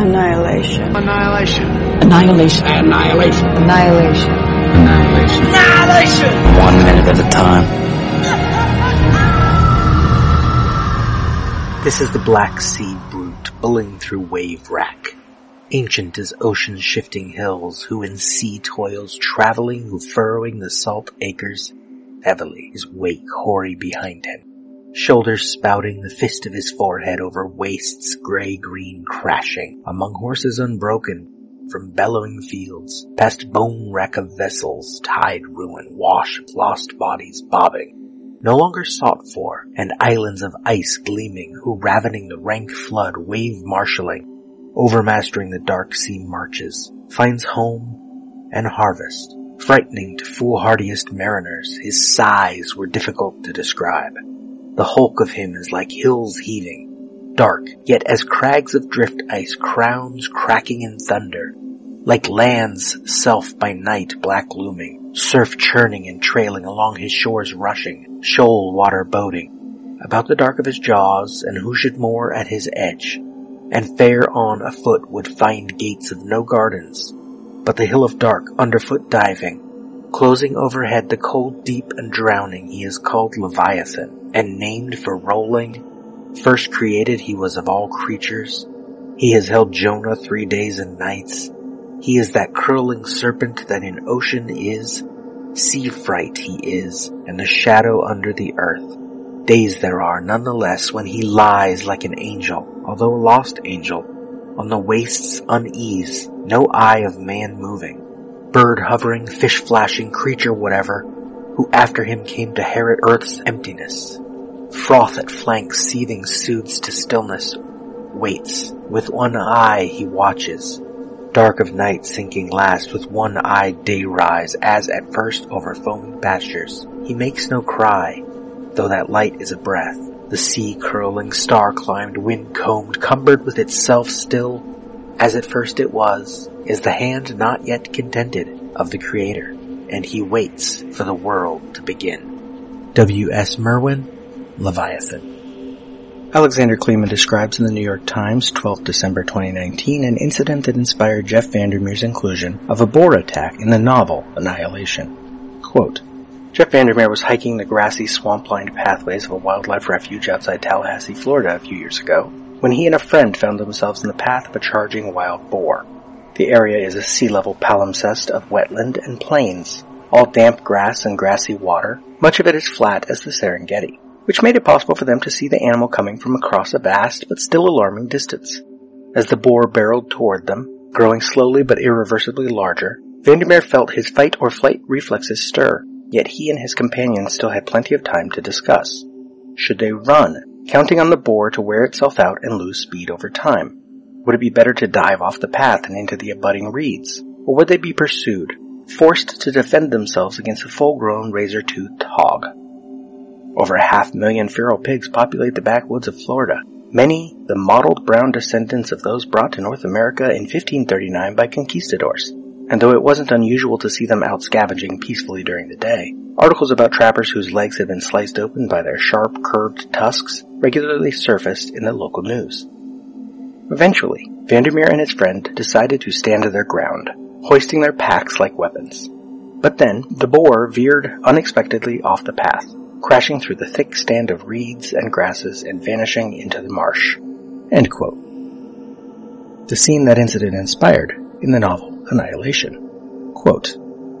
Annihilation. Annihilation. Annihilation. Annihilation. Annihilation. Annihilation. Annihilation. One minute at a time. This is the Black Sea brute bulling through wave rack. Ancient as ocean's shifting hills, who in sea toils traveling, who furrowing the salt acres, heavily his weight hoary behind him shoulders spouting, the fist of his forehead over wastes gray-green crashing, among horses unbroken, from bellowing fields, past bone wreck of vessels, tide ruin, wash of lost bodies bobbing, no longer sought for, and islands of ice gleaming, who ravening the rank flood, wave marshalling, overmastering the dark sea marches, finds home and harvest, frightening to foolhardiest mariners, his sighs were difficult to describe. The hulk of him is like hills heaving, dark, yet as crags of drift ice, crowns cracking in thunder, like land's self by night black looming, surf churning and trailing along his shores rushing, shoal water boating, about the dark of his jaws, and who should moor at his edge, and fare on afoot would find gates of no gardens, but the hill of dark underfoot diving, Closing overhead the cold deep and drowning, he is called Leviathan, and named for rolling. First created he was of all creatures. He has held Jonah three days and nights. He is that curling serpent that in ocean is. Sea fright he is, and the shadow under the earth. Days there are nonetheless when he lies like an angel, although a lost angel, on the waste's unease, no eye of man moving bird hovering, fish flashing, creature whatever, who after him came to herod earth's emptiness. Froth at flank seething soothes to stillness, waits. With one eye he watches. Dark of night sinking last, with one eye day rise, as at first over foaming pastures. He makes no cry, though that light is a breath. The sea curling, star climbed, wind combed, cumbered with itself still, as at first it was, is the hand not yet contented of the Creator, and he waits for the world to begin. W. S. Merwin, Leviathan. Alexandra Kleeman describes in the New York Times, 12 December 2019, an incident that inspired Jeff Vandermeer's inclusion of a boar attack in the novel Annihilation. Quote, Jeff Vandermeer was hiking the grassy, swamp-lined pathways of a wildlife refuge outside Tallahassee, Florida a few years ago when he and a friend found themselves in the path of a charging wild boar. The area is a sea-level palimpsest of wetland and plains, all damp grass and grassy water, much of it as flat as the Serengeti, which made it possible for them to see the animal coming from across a vast but still alarming distance. As the boar barreled toward them, growing slowly but irreversibly larger, Vandermeer felt his fight or flight reflexes stir, yet he and his companions still had plenty of time to discuss. Should they run counting on the boar to wear itself out and lose speed over time. Would it be better to dive off the path and into the abutting reeds? Or would they be pursued, forced to defend themselves against a full-grown razor-toothed hog? Over a half million feral pigs populate the backwoods of Florida, many the mottled brown descendants of those brought to North America in 1539 by conquistadors. And though it wasn't unusual to see them out scavenging peacefully during the day, Articles about trappers whose legs had been sliced open by their sharp, curved tusks regularly surfaced in the local news. Eventually, Vandermeer and his friend decided to stand their ground, hoisting their packs like weapons. But then, the boar veered unexpectedly off the path, crashing through the thick stand of reeds and grasses and vanishing into the marsh. The scene that incident inspired in the novel Annihilation. Quote,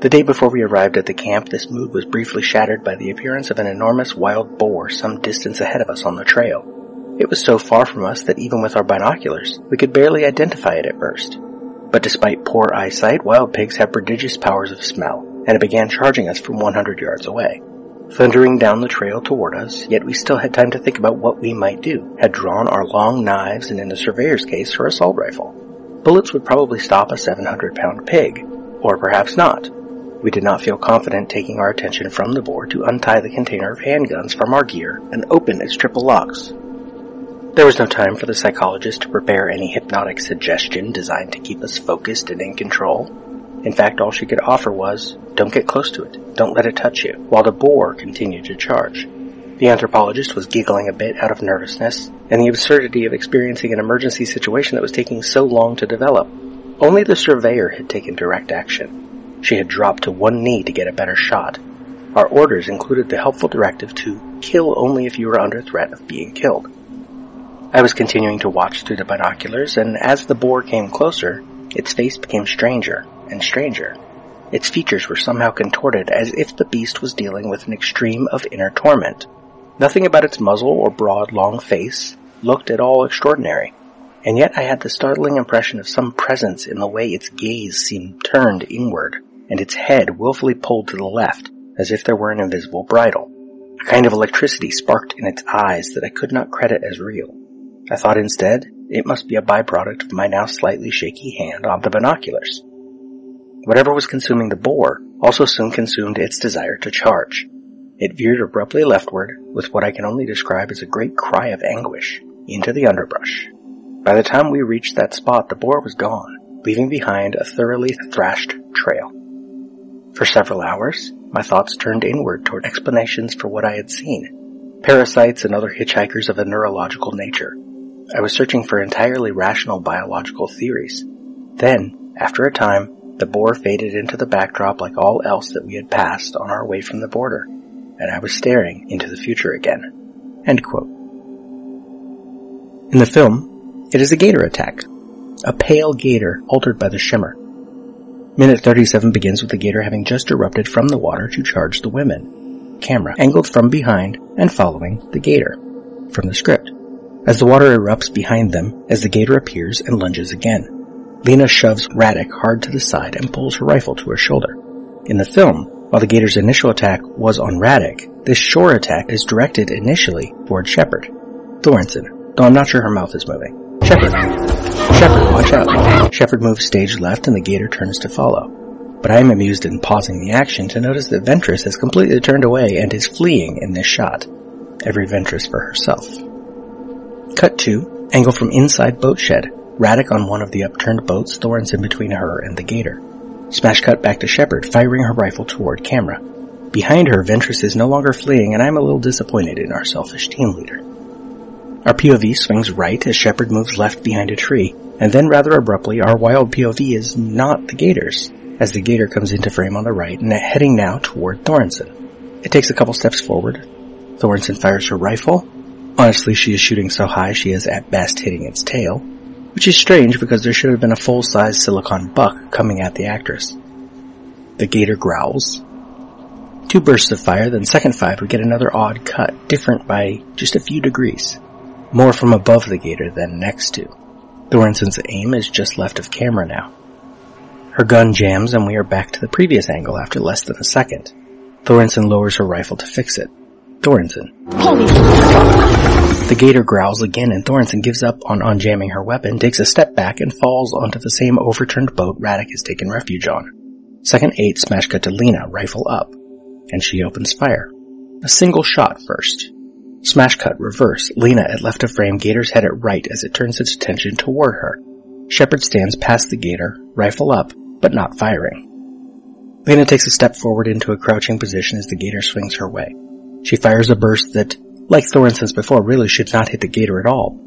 the day before we arrived at the camp, this mood was briefly shattered by the appearance of an enormous wild boar some distance ahead of us on the trail. It was so far from us that even with our binoculars, we could barely identify it at first. But despite poor eyesight, wild pigs have prodigious powers of smell, and it began charging us from 100 yards away. Thundering down the trail toward us, yet we still had time to think about what we might do, had drawn our long knives and in the surveyor's case her assault rifle. Bullets would probably stop a 700 pound pig, or perhaps not, we did not feel confident taking our attention from the board to untie the container of handguns from our gear and open its triple locks. There was no time for the psychologist to prepare any hypnotic suggestion designed to keep us focused and in control. In fact, all she could offer was, don't get close to it, don't let it touch you, while the boar continued to charge. The anthropologist was giggling a bit out of nervousness, and the absurdity of experiencing an emergency situation that was taking so long to develop. Only the surveyor had taken direct action. She had dropped to one knee to get a better shot. Our orders included the helpful directive to kill only if you were under threat of being killed. I was continuing to watch through the binoculars, and as the boar came closer, its face became stranger and stranger. Its features were somehow contorted as if the beast was dealing with an extreme of inner torment. Nothing about its muzzle or broad, long face looked at all extraordinary, and yet I had the startling impression of some presence in the way its gaze seemed turned inward, and its head willfully pulled to the left, as if there were an invisible bridle. A kind of electricity sparked in its eyes that I could not credit as real. I thought instead it must be a byproduct of my now slightly shaky hand on the binoculars. Whatever was consuming the boar also soon consumed its desire to charge. It veered abruptly leftward with what I can only describe as a great cry of anguish into the underbrush. By the time we reached that spot, the boar was gone, leaving behind a thoroughly thrashed trail. For several hours, my thoughts turned inward toward explanations for what I had seen. Parasites and other hitchhikers of a neurological nature. I was searching for entirely rational biological theories. Then, after a time, the boar faded into the backdrop like all else that we had passed on our way from the border and I was staring into the future again. End quote. In the film, it is a gator attack. A pale gator altered by the shimmer. Minute 37 begins with the gator having just erupted from the water to charge the women. Camera angled from behind and following the gator. From the script. As the water erupts behind them, as the gator appears and lunges again. Lena shoves Radek hard to the side and pulls her rifle to her shoulder. In the film, while the Gator's initial attack was on Radek, this shore attack is directed initially toward Shepard. Thorensen, though I'm not sure her mouth is moving. Shepard! Shepard, watch out! Shepard moves stage left and the Gator turns to follow. But I am amused in pausing the action to notice that Ventress has completely turned away and is fleeing in this shot. Every Ventress for herself. Cut 2, angle from inside boat shed. Radek on one of the upturned boats, Thorensen between her and the Gator. Smash cut back to Shepard, firing her rifle toward camera. Behind her, Ventress is no longer fleeing, and I'm a little disappointed in our selfish team leader. Our POV swings right as Shepard moves left behind a tree, and then rather abruptly, our wild POV is not the Gators, as the Gator comes into frame on the right and heading now toward Thorensen. It takes a couple steps forward. Thorensen fires her rifle. Honestly, she is shooting so high she is at best hitting its tail, which is strange because there should have been a full-size silicon buck coming at the actress. The gator growls. Two bursts of fire, then second five we get another odd cut, different by just a few degrees. More from above the gator than next to. Thorensen's aim is just left of camera now. Her gun jams and we are back to the previous angle after less than a second. Thorensen lowers her rifle to fix it. Thorensen. The gator growls again and Thorensen gives up on unjamming her weapon, takes a step back and falls onto the same overturned boat Radek has taken refuge on. Second eight smash cut to Lena, rifle up, and she opens fire. A single shot first. Smash cut, reverse, Lena at left of frame, Gator's head at right as it turns its attention toward her. Shepard stands past the Gator, rifle up, but not firing. Lena takes a step forward into a crouching position as the Gator swings her way. She fires a burst that, like Thorensen's before, really should not hit the gator at all.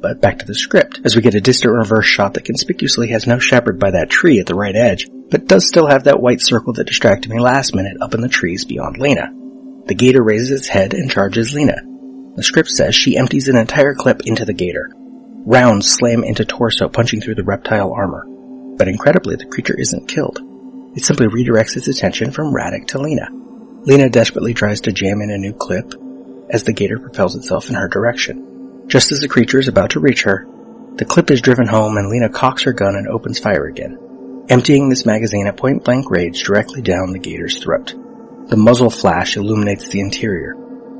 But back to the script, as we get a distant reverse shot that conspicuously has no Shepard by that tree at the right edge, but does still have that white circle that distracted me last minute up in the trees beyond Lena. The gator raises its head and charges Lena. The script says she empties an entire clip into the gator. Rounds slam into torso, punching through the reptile armor. But incredibly, the creature isn't killed. It simply redirects its attention from Radek to Lena. Lena desperately tries to jam in a new clip as the gator propels itself in her direction. Just as the creature is about to reach her, the clip is driven home and Lena cocks her gun and opens fire again, emptying this magazine at point blank range directly down the gator's throat. The muzzle flash illuminates the interior.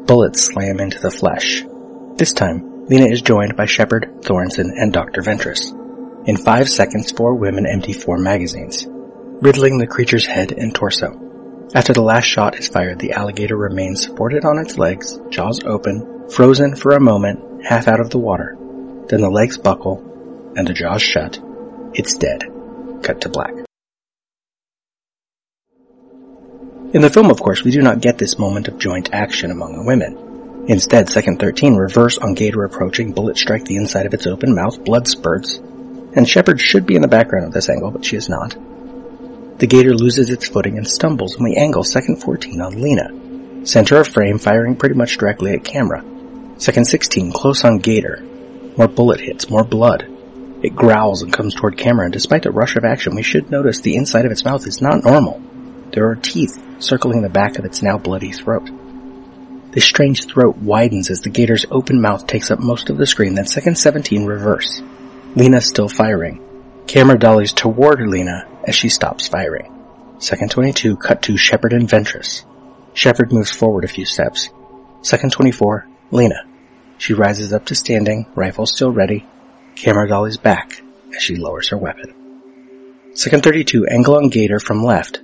Bullets slam into the flesh. This time, Lena is joined by Shepard, Thorensen, and Dr. Ventress. In five seconds, four women empty four magazines, riddling the creature's head and torso. After the last shot is fired, the alligator remains supported on its legs, jaws open, frozen for a moment, half out of the water. Then the legs buckle, and the jaws shut. It's dead. Cut to black. In the film, of course, we do not get this moment of joint action among the women. Instead, second 13 reverse on Gator approaching, bullets strike the inside of its open mouth, blood spurts, and Shepard should be in the background of this angle, but she is not. The Gator loses its footing and stumbles, and we angle second 14 on Lena. Center of frame, firing pretty much directly at camera. Second 16, close on Gator. More bullet hits, more blood. It growls and comes toward camera, and despite the rush of action, we should notice the inside of its mouth is not normal. There are teeth circling the back of its now bloody throat. This strange throat widens as the gator's open mouth takes up most of the screen, then second 17 reverse. Lena still firing. Camera dollies toward Lena as she stops firing. Second 22 cut to Shepard and Ventress. Shepard moves forward a few steps. Second 24, Lena. She rises up to standing, rifle still ready. Camera dollies back as she lowers her weapon. Second 32, angle on Gator from left.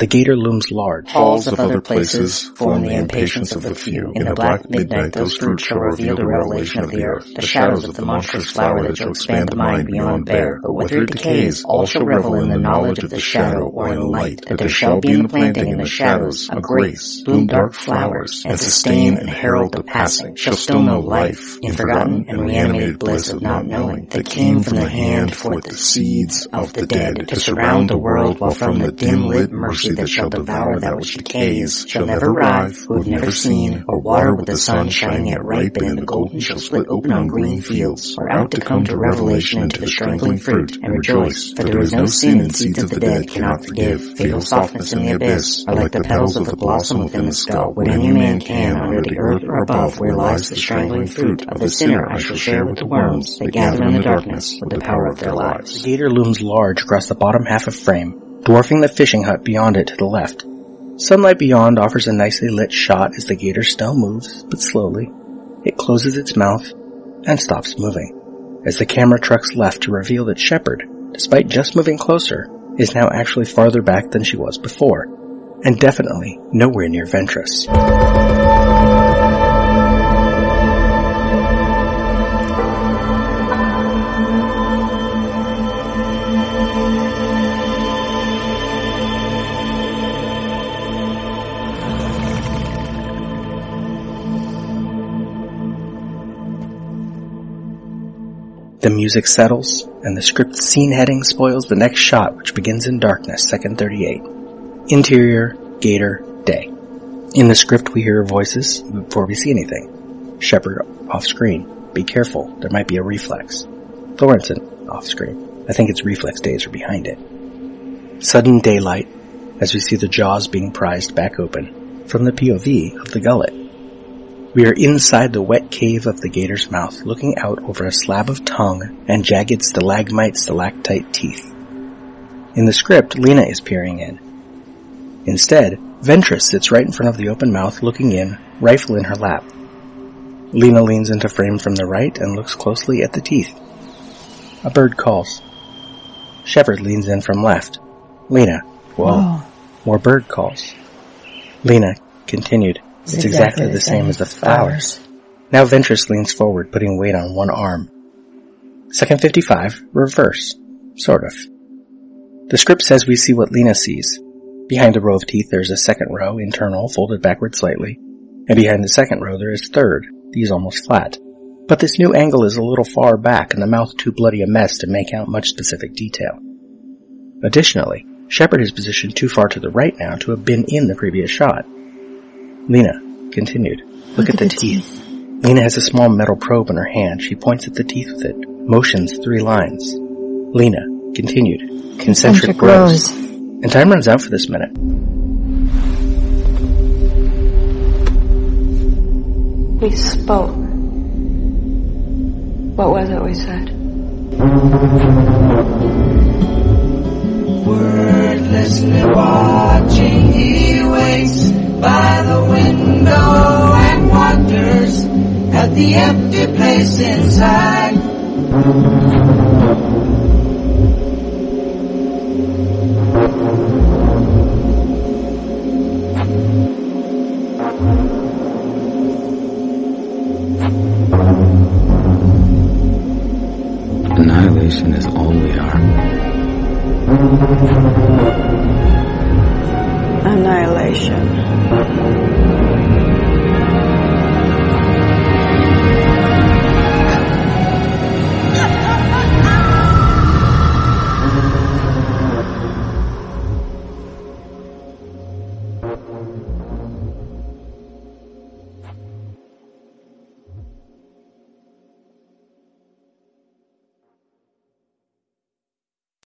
The gator looms large. Halls of other places form the impatience of the few. In the black midnight those fruits shall reveal the revelation of the earth, the shadows of the monstrous flower that shall expand the mind beyond bear. But whether it decays, all shall revel in the knowledge of the shadow or in the light, that there shall be in the planting in the shadows a grace, bloom dark flowers, and sustain and herald the passing, shall still know life, in forgotten and reanimated bliss of not knowing, that came from the hand forth the seeds of the dead, to surround the world while from the dim lit mercy that shall devour that which decays, shall never arrive, who have never seen, or water with the sun shining yet ripen, and the golden shall split open on green fields, or out to come to revelation into the strangling fruit, and rejoice, for there is no sin in seeds of the dead cannot forgive. Fatal softness in the abyss, are like the petals of the blossom within the skull. What any man can, under the earth or above, where lies the strangling fruit of the sinner I shall share with the worms that gather in the darkness with the power of their lives. The gator looms large across the bottom half of frame, dwarfing the fishing hut beyond it to the left. Sunlight beyond offers a nicely lit shot as the gator still moves, but slowly. It closes its mouth and stops moving, as the camera trucks left to reveal that Shepard, despite just moving closer, is now actually farther back than she was before, and definitely nowhere near Ventress. The music settles, and the script scene heading spoils the next shot, which begins in darkness, second 38. Interior, Gator, Day. In the script, we hear voices before we see anything. Shepard off screen. Be careful, there might be a reflex. Thorensen off screen. I think its reflex days are behind it. Sudden daylight, as we see the jaws being prized back open, from the POV of the gullet. We are inside the wet cave of the gator's mouth, looking out over a slab of tongue and jagged stalagmite stalactite teeth. In the script, Lena is peering in. Instead, Ventress sits right in front of the open mouth, looking in, rifle in her lap. Lena leans into frame from the right and looks closely at the teeth. A bird calls. Shepard leans in from left. Lena, whoa, Whoa. more bird calls. Lena continued. It's, exactly, the same as the flowers. Now Ventress leans forward, putting weight on one arm. Second 55, reverse. Sort of. The script says we see what Lena sees. Behind the row of teeth there's a second row, internal, folded backward slightly. And behind the second row there is third, these almost flat. But this new angle is a little far back and the mouth too bloody a mess to make out much specific detail. Additionally, Shepard is positioned too far to the right now to have been in the previous shot. Lena continued. Look, at, the, teeth. Lena has a small metal probe in her hand. She points at the teeth with it, motions three lines. Lena continued. Concentric, Concentric rows. rows. And time runs out for this minute. We spoke. What was it we said? Wordlessly watching, he waits by the window and wonders at the empty place inside. Annihilation is all we are. Annihilation.